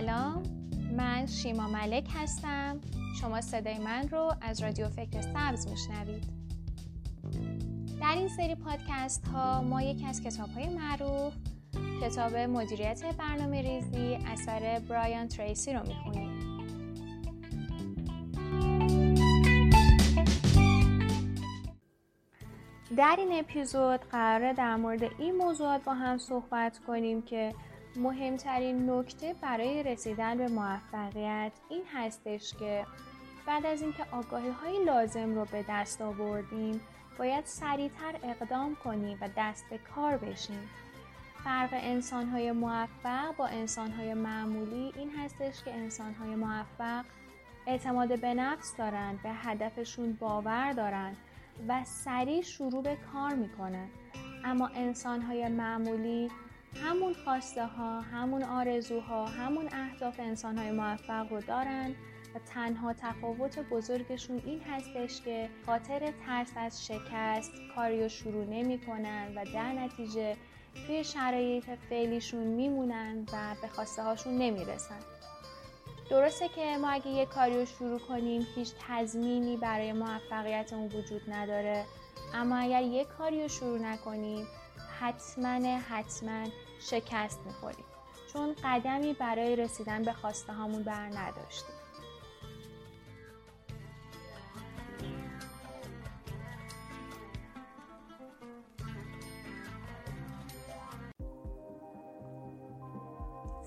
سلام من شیما ملک هستم. شما صدای من رو از رادیو فکر سبز میشنوید. در این سری پادکست ها ما یکی از کتاب های معروف کتاب مدیریت برنامه ریزی اثر برایان تریسی رو می‌خونیم. در این اپیزود قراره در مورد این موضوعات با هم صحبت کنیم که مهمترین نکته برای رسیدن به موفقیت این هستش که بعد از اینکه آگاهی های لازم رو به دست آوردیم باید سریعتر اقدام کنیم و دست به کار بشیم. فرق انسان های موفق با انسان های معمولی این هستش که انسان های موفق اعتماد به نفس دارن به هدفشون باور دارن و سریع شروع به کار می‌کنن. اما انسان های معمولی همون خواسته ها همون آرزوها همون اهداف انسان های موفق رو دارن و تنها تفاوت بزرگشون این هستش که خاطر ترس از شکست کاری رو شروع نمی کنن و در نتیجه توی شرایط فعلیشون میمونن و به خواسته هاشون نمی‌رسن. درسته که ما اگه یه کاری رو شروع کنیم هیچ تضمینی برای موفقیتمون وجود نداره. اما اگر یه کاری رو شروع نکنیم حتما حتما شکست می‌خوریم. چون قدمی برای رسیدن به خواسته هامون بر نداشتیم.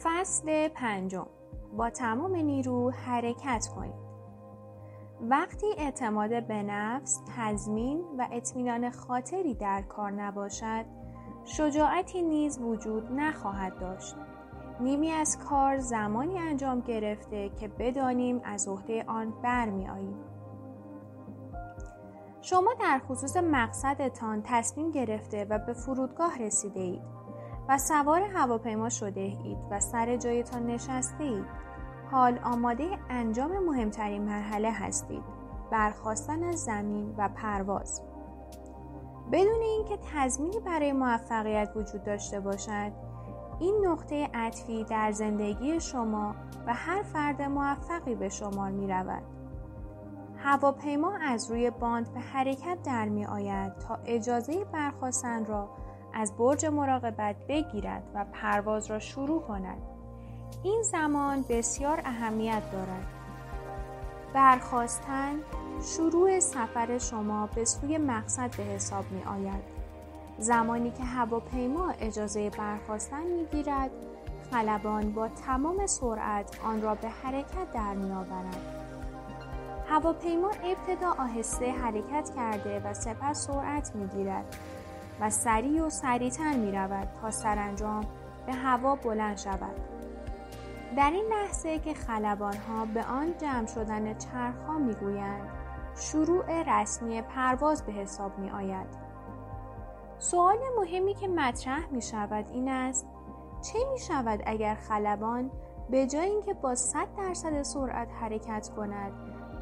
فصل پنجم. با تمام نیرو حرکت کنید وقتی اعتماد به نفس، تضمین و اطمینان خاطری در کار نباشد شجاعتی نیز وجود نخواهد داشت. نیمی از کار زمانی انجام گرفته که بدانیم از عهده آن برمیآییم. شما در خصوص مقصدتان تصمیم گرفته و به فرودگاه رسیده اید و سوار هواپیما شده اید و سر جایتان نشسته اید. حال آماده انجام مهمترین مرحله هستید. برخواستن از زمین و پرواز. بدون اینکه تضمینی برای موفقیت وجود داشته باشد این نقطه عطفی در زندگی شما و هر فرد موفقی به شمار می رود. هواپیما از روی باند به حرکت در می آید تا اجازه برخواستن را از برج مراقبت بگیرد و پرواز را شروع کند. این زمان بسیار اهمیت دارد. برخواستن شروع سفر شما به سوی مقصد به حساب می آید. زمانی که هواپیما اجازه برخواستن می گیرد، خلبان با تمام سرعت آن را به حرکت در می آورد. هواپیما ابتدا آهسته حرکت کرده و سپس سرعت می گیرد و سریع و سریعتر می رود تا سرانجام به هوا بلند شود. در این لحظه که خلبان ها به آن جمع شدن چرخ ها می گویند شروع رسمی پرواز به حساب می آید. سوال مهمی که مطرح می شود این است چه می شود اگر خلبان به جای اینکه با 100 درصد سرعت حرکت کند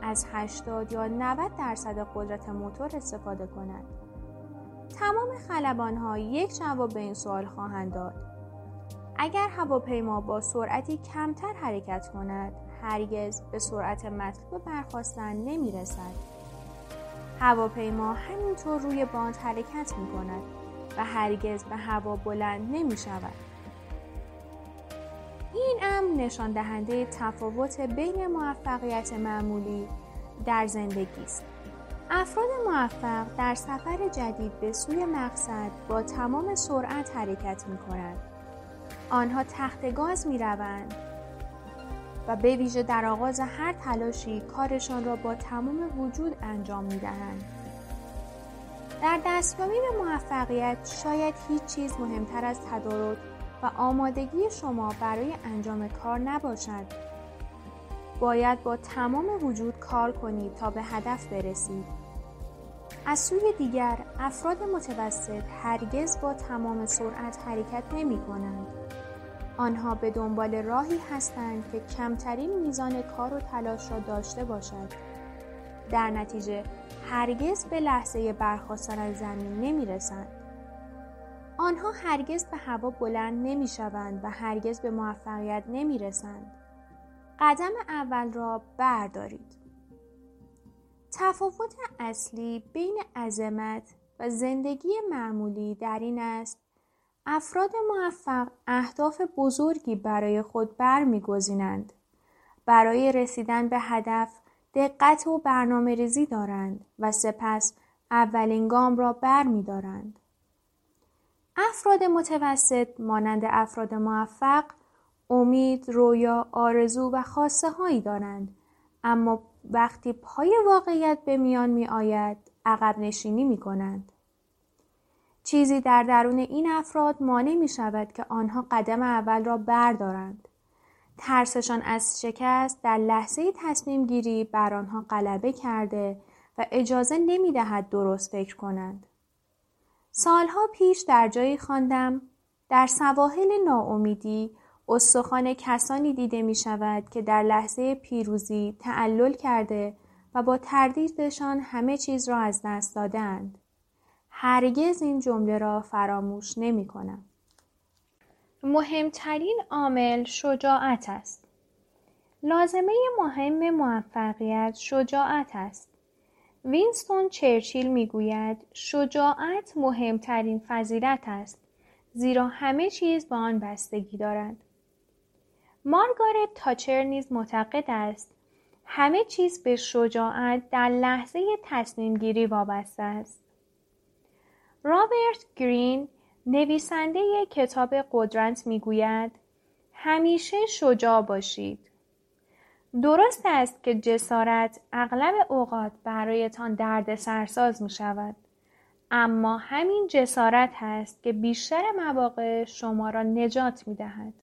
از 80 یا 90 درصد قدرت موتور استفاده کند تمام خلبان ها یک جواب به این سوال خواهند داد اگر هواپیما با سرعتی کمتر حرکت کند هرگز به سرعت مطلوب برخواستن نمی رسد. هواپیما همینطور روی باند حرکت می کند و هرگز به هوا بلند نمی شود. این امر نشان دهنده تفاوت بین موفقیت معمولی در زندگی است. افراد موفق در سفر جدید به سوی مقصد با تمام سرعت حرکت می کنند. آنها تخت گاز می روند و به ویژه در آغاز هر تلاشی کارشان را با تمام وجود انجام می دهند. در دستیابی به موفقیت شاید هیچ چیز مهمتر از تدارک و آمادگی شما برای انجام کار نباشد. باید با تمام وجود کار کنید تا به هدف برسید. از سوی دیگر افراد متوسط هرگز با تمام سرعت حرکت نمی کنند. آنها به دنبال راهی هستند که کمترین میزان کار و تلاش را داشته باشد. در نتیجه هرگز به لحظه برخواستن از زمین نمی رسند. آنها هرگز به هوا بلند نمی شوند و هرگز به موفقیت نمی رسند. قدم اول را بردارید. تفاوت اصلی بین عظمت و زندگی معمولی در این است افراد موفق اهداف بزرگی برای خود برمیگزینند. برای رسیدن به هدف دقت و برنامه ریزی دارند و سپس اولین گام را بر می دارند. افراد متوسط مانند افراد موفق امید، رویا، آرزو و خواسته هایی دارند اما وقتی پای واقعیت به میان می آید عقب نشینی می کنند. چیزی در درون این افراد مانع می شود که آنها قدم اول را بردارند. ترسشان از شکست در لحظه تصمیم گیری بر آنها غلبه کرده و اجازه نمی دهد درست فکر کنند. سالها پیش در جایی خواندم در سواحل ناامیدی استخوان کسانی دیده می شود که در لحظه پیروزی تعلل کرده و با تردیدشان همه چیز را از دست دادند. هرگز این جمله را فراموش نمی کنم. مهمترین عامل شجاعت است. لازمه مهم موفقیت شجاعت است. وینستون چرچیل می‌گوید شجاعت مهمترین فضیلت است زیرا همه چیز به آن بستگی دارد. مارگارت تاچر نیز معتقد است همه چیز به شجاعت در لحظه تصمیم گیری وابسته است. رابرت گرین نویسنده کتاب قدرت می‌گوید همیشه شجاع باشید. درست است که جسارت اغلب اوقات برایتان درد سرساز می شود. اما همین جسارت هست که بیشتر مواقع شما را نجات می دهد.